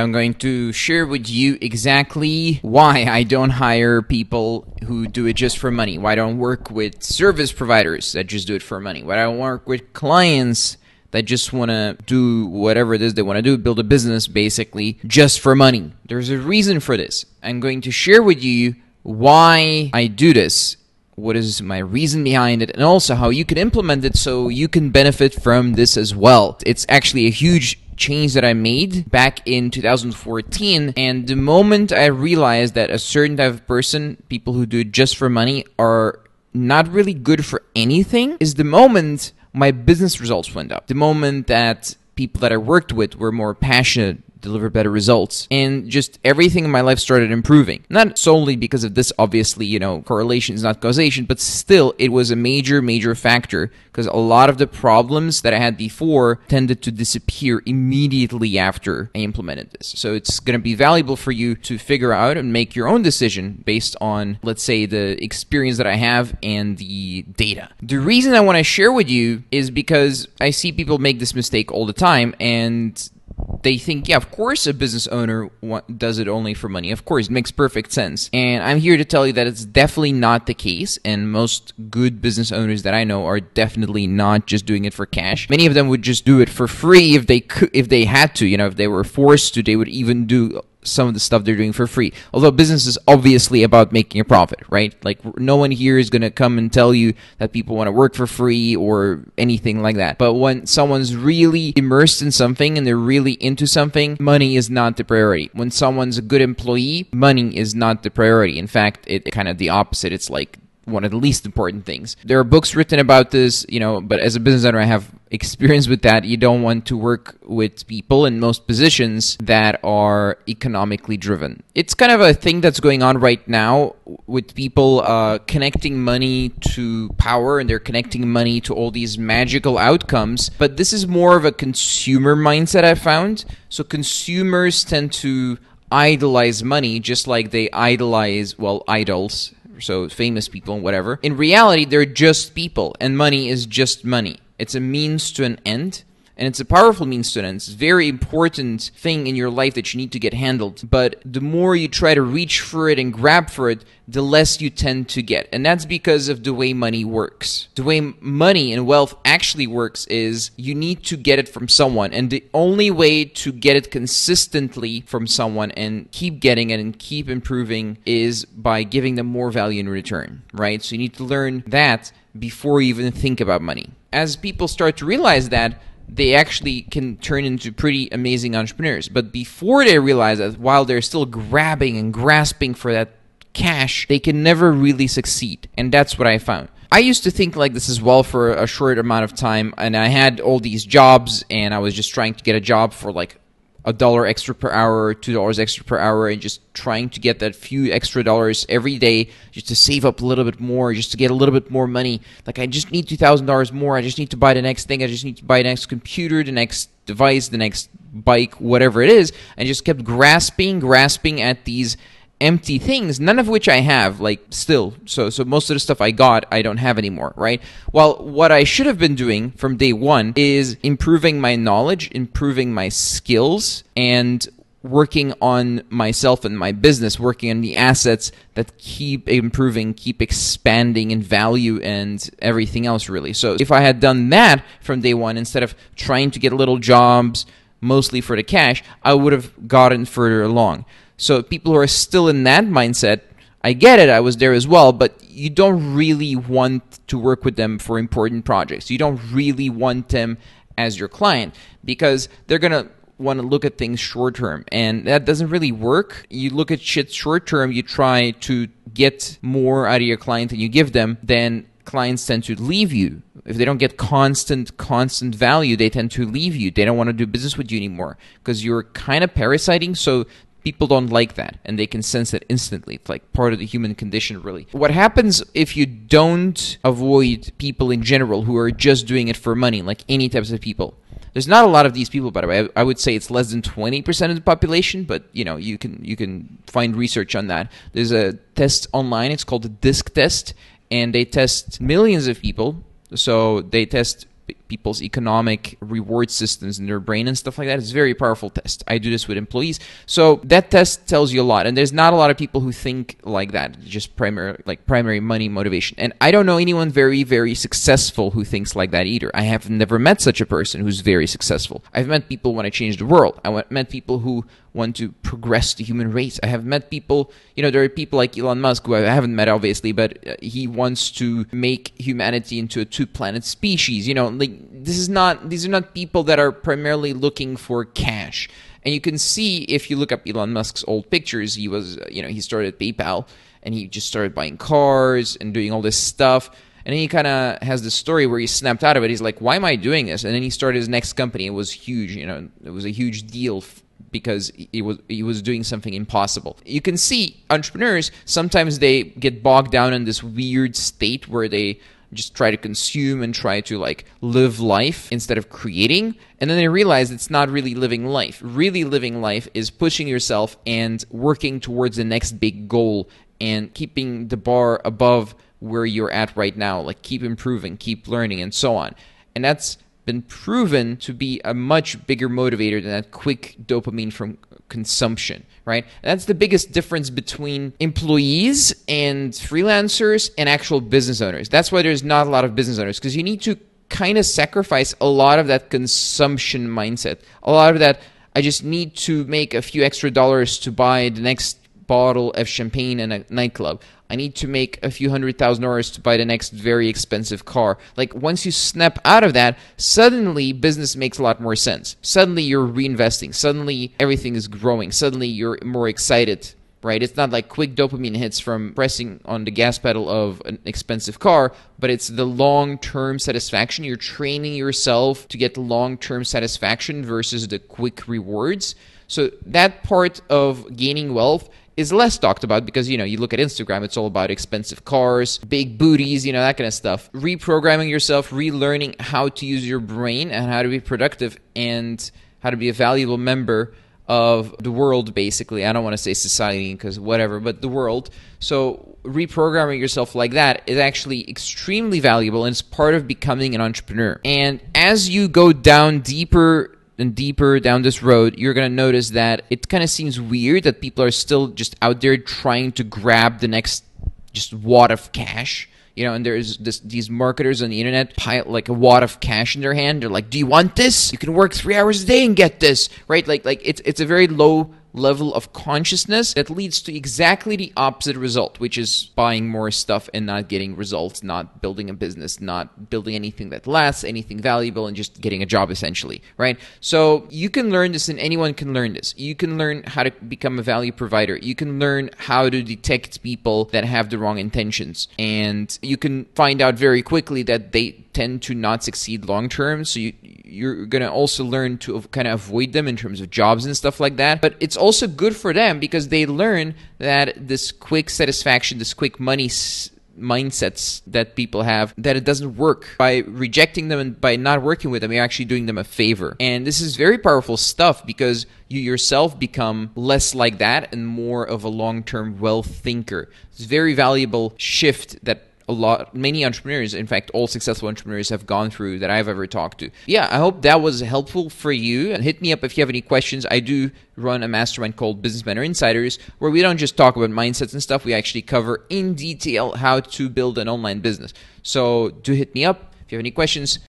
I'm going to share with you exactly why I don't hire people who do it just for money. Why I don't work with service providers that just do it for money. Why I don't work with clients that just want to do whatever it is they want to do, build a business basically just for money. There's a reason for this. I'm going to share with you why I do this what is my reason behind it, and also how you can implement it so you can benefit from this as well. It's actually a huge change that I made back in 2014. And the moment I realized that a certain type of person, people who do it just for money, are not really good for anything, is the moment my business results went up. The moment that people that I worked with were more passionate deliver better results. And just everything in my life started improving. Not solely because of this, obviously, you know, correlation is not causation, but still, it was a major, major factor because a lot of the problems that I had before tended to disappear immediately after I implemented this. So it's going to be valuable for you to figure out and make your own decision based on, let's say, the experience that I have and the data. The reason I want to share with you is because I see people make this mistake all the time and they think, yeah, of course, a business owner does it only for money. Of course, it makes perfect sense. And I'm here to tell you that it's definitely not the case. And most good business owners that I know are definitely not just doing it for cash. Many of them would just do it for free if they could, if they had to. You know, if they were forced to, they would even do some of the stuff they're doing for free. Although business is obviously about making a profit, right? Like no one here is going to come and tell you that people want to work for free or anything like that. But when someone's really immersed in something and they're really into something, money is not the priority. When someone's a good employee, money is not the priority. In fact, it kind of the opposite. It's like one of the least important things. There are books written about this, you know, but as a business owner, I have experience with that. You don't want to work with people in most positions that are economically driven. It's kind of a thing that's going on right now with people uh, connecting money to power and they're connecting money to all these magical outcomes. But this is more of a consumer mindset, I found. So consumers tend to idolize money just like they idolize, well, idols so famous people and whatever. In reality, they're just people, and money is just money. It's a means to an end, and it's a powerful means to. It's a very important thing in your life that you need to get handled. But the more you try to reach for it and grab for it, the less you tend to get. And that's because of the way money works. The way money and wealth actually works is you need to get it from someone. And the only way to get it consistently from someone and keep getting it and keep improving is by giving them more value in return, right? So you need to learn that before you even think about money. As people start to realize that, they actually can turn into pretty amazing entrepreneurs. But before they realize that while they're still grabbing and grasping for that cash, they can never really succeed. And that's what I found. I used to think like this as well for a short amount of time, and I had all these jobs, and I was just trying to get a job for like a dollar extra per hour, two dollars extra per hour, and just trying to get that few extra dollars every day just to save up a little bit more, just to get a little bit more money. Like I just need two thousand dollars more. I just need to buy the next thing. I just need to buy the next computer, the next device, the next bike, whatever it is, and just kept grasping, grasping at these empty things, none of which I have, like still. So so most of the stuff I got, I don't have anymore, right? Well, what I should have been doing from day one is improving my knowledge, improving my skills, and working on myself and my business, working on the assets that keep improving, keep expanding in value and everything else really. So if I had done that from day one instead of trying to get little jobs mostly for the cash, I would have gotten further along. So people who are still in that mindset, I get it, I was there as well, but you don't really want to work with them for important projects. You don't really want them as your client because they're going to want to look at things short term and that doesn't really work. You look at shit short term, you try to get more out of your client than you give them, then clients tend to leave you. If they don't get constant, constant value, they tend to leave you. They don't want to do business with you anymore because you're kind of parasiting. So people don't like that and they can sense it instantly. It's like part of the human condition really. What happens if you don't avoid people in general who are just doing it for money like any types of people? There's not a lot of these people by the way. I, would say it's less than 20% of the population but you know you can you can find research on that. There's a test online. It's called the disc test and they test millions of people. So they test people's economic reward systems in their brain and stuff like that. It's a very powerful test. I do this with employees. So that test tells you a lot. And there's not a lot of people who think like that, just primary like primary money motivation. And I don't know anyone very, very successful who thinks like that either. I have never met such a person who's very successful. I've met people want to change the world. I met people who want to progress the human race. I have met people, you know, there are people like Elon Musk who I haven't met obviously, but uh, he wants to make humanity into a two planet species. You know, like this is not these are not people that are primarily looking for cash. And you can see if you look up Elon Musk's old pictures, he was, uh, you know, he started PayPal and he just started buying cars and doing all this stuff. And then he kind of has this story where he snapped out of it. He's like, "Why am I doing this?" And then he started his next company. It was huge, you know, it was a huge deal because he was he was doing something impossible. You can see entrepreneurs sometimes they get bogged down in this weird state where they just try to consume and try to like live life instead of creating. And then they realize it's not really living life. Really living life is pushing yourself and working towards the next big goal and keeping the bar above where you're at right now. Like keep improving keep learning and so on. And that's been proven to be a much bigger motivator than that quick dopamine from consumption, right? That's the biggest difference between employees and freelancers and actual business owners. That's why there's not a lot of business owners because you need to kind of sacrifice a lot of that consumption mindset. A lot of that I just need to make a few extra dollars to buy the next bottle of champagne in a nightclub. I need to make a few hundred thousand dollars to buy the next very expensive car. Like once you snap out of that, suddenly business makes a lot more sense. Suddenly you're reinvesting. Suddenly everything is growing. Suddenly you're more excited. Right? It's not like quick dopamine hits from pressing on the gas pedal of an expensive car, but it's the long term satisfaction. You're training yourself to get long term satisfaction versus the quick rewards. So that part of gaining wealth is less talked about because you know you look at Instagram it's all about expensive cars, big booties, you know that kind of stuff. Reprogramming yourself, relearning how to use your brain and how to be productive and how to be a valuable member of the world basically. I don't want to say society because whatever, but the world. So reprogramming yourself like that is actually extremely valuable and it's part of becoming an entrepreneur. And as you go down deeper and deeper down this road, you're going to notice that it kind of seems weird that people are still just out there trying to grab the next just wad of cash. You know, and there's this, these marketers on the internet pile like a wad of cash in their hand. They're like, "Do you want this? You can work three hours a day and get this." Right? Like, like it's it's a very low level of consciousness that leads to exactly the opposite result, which is buying more stuff and not getting results, not building a business, not building anything that lasts, anything valuable, and just getting a job essentially, right? So you can learn this and anyone can learn this. You can learn how to become a value provider. You can learn how to detect people that have the wrong intentions. And you can find out very quickly that they tend to not succeed long term. So you, you're going to also learn to kind of avoid them in terms of jobs and stuff like that. But it's also good for them because they learn that this quick satisfaction, this quick money s- mindsets that people have that it doesn't work. By rejecting them and by not working with them you're actually doing them a favor. And this is very powerful stuff because you yourself become less like that and more of a long-term wealth thinker. It's a very valuable shift that a lot many entrepreneurs in fact all successful entrepreneurs have gone through that i've ever talked to. Yeah i hope that was helpful for you. And hit me up if you have any questions. I do run a mastermind called business mentor insiders where we don't just talk about mindsets and stuff. We actually cover in detail how to build an online business. So do hit me up if you have any questions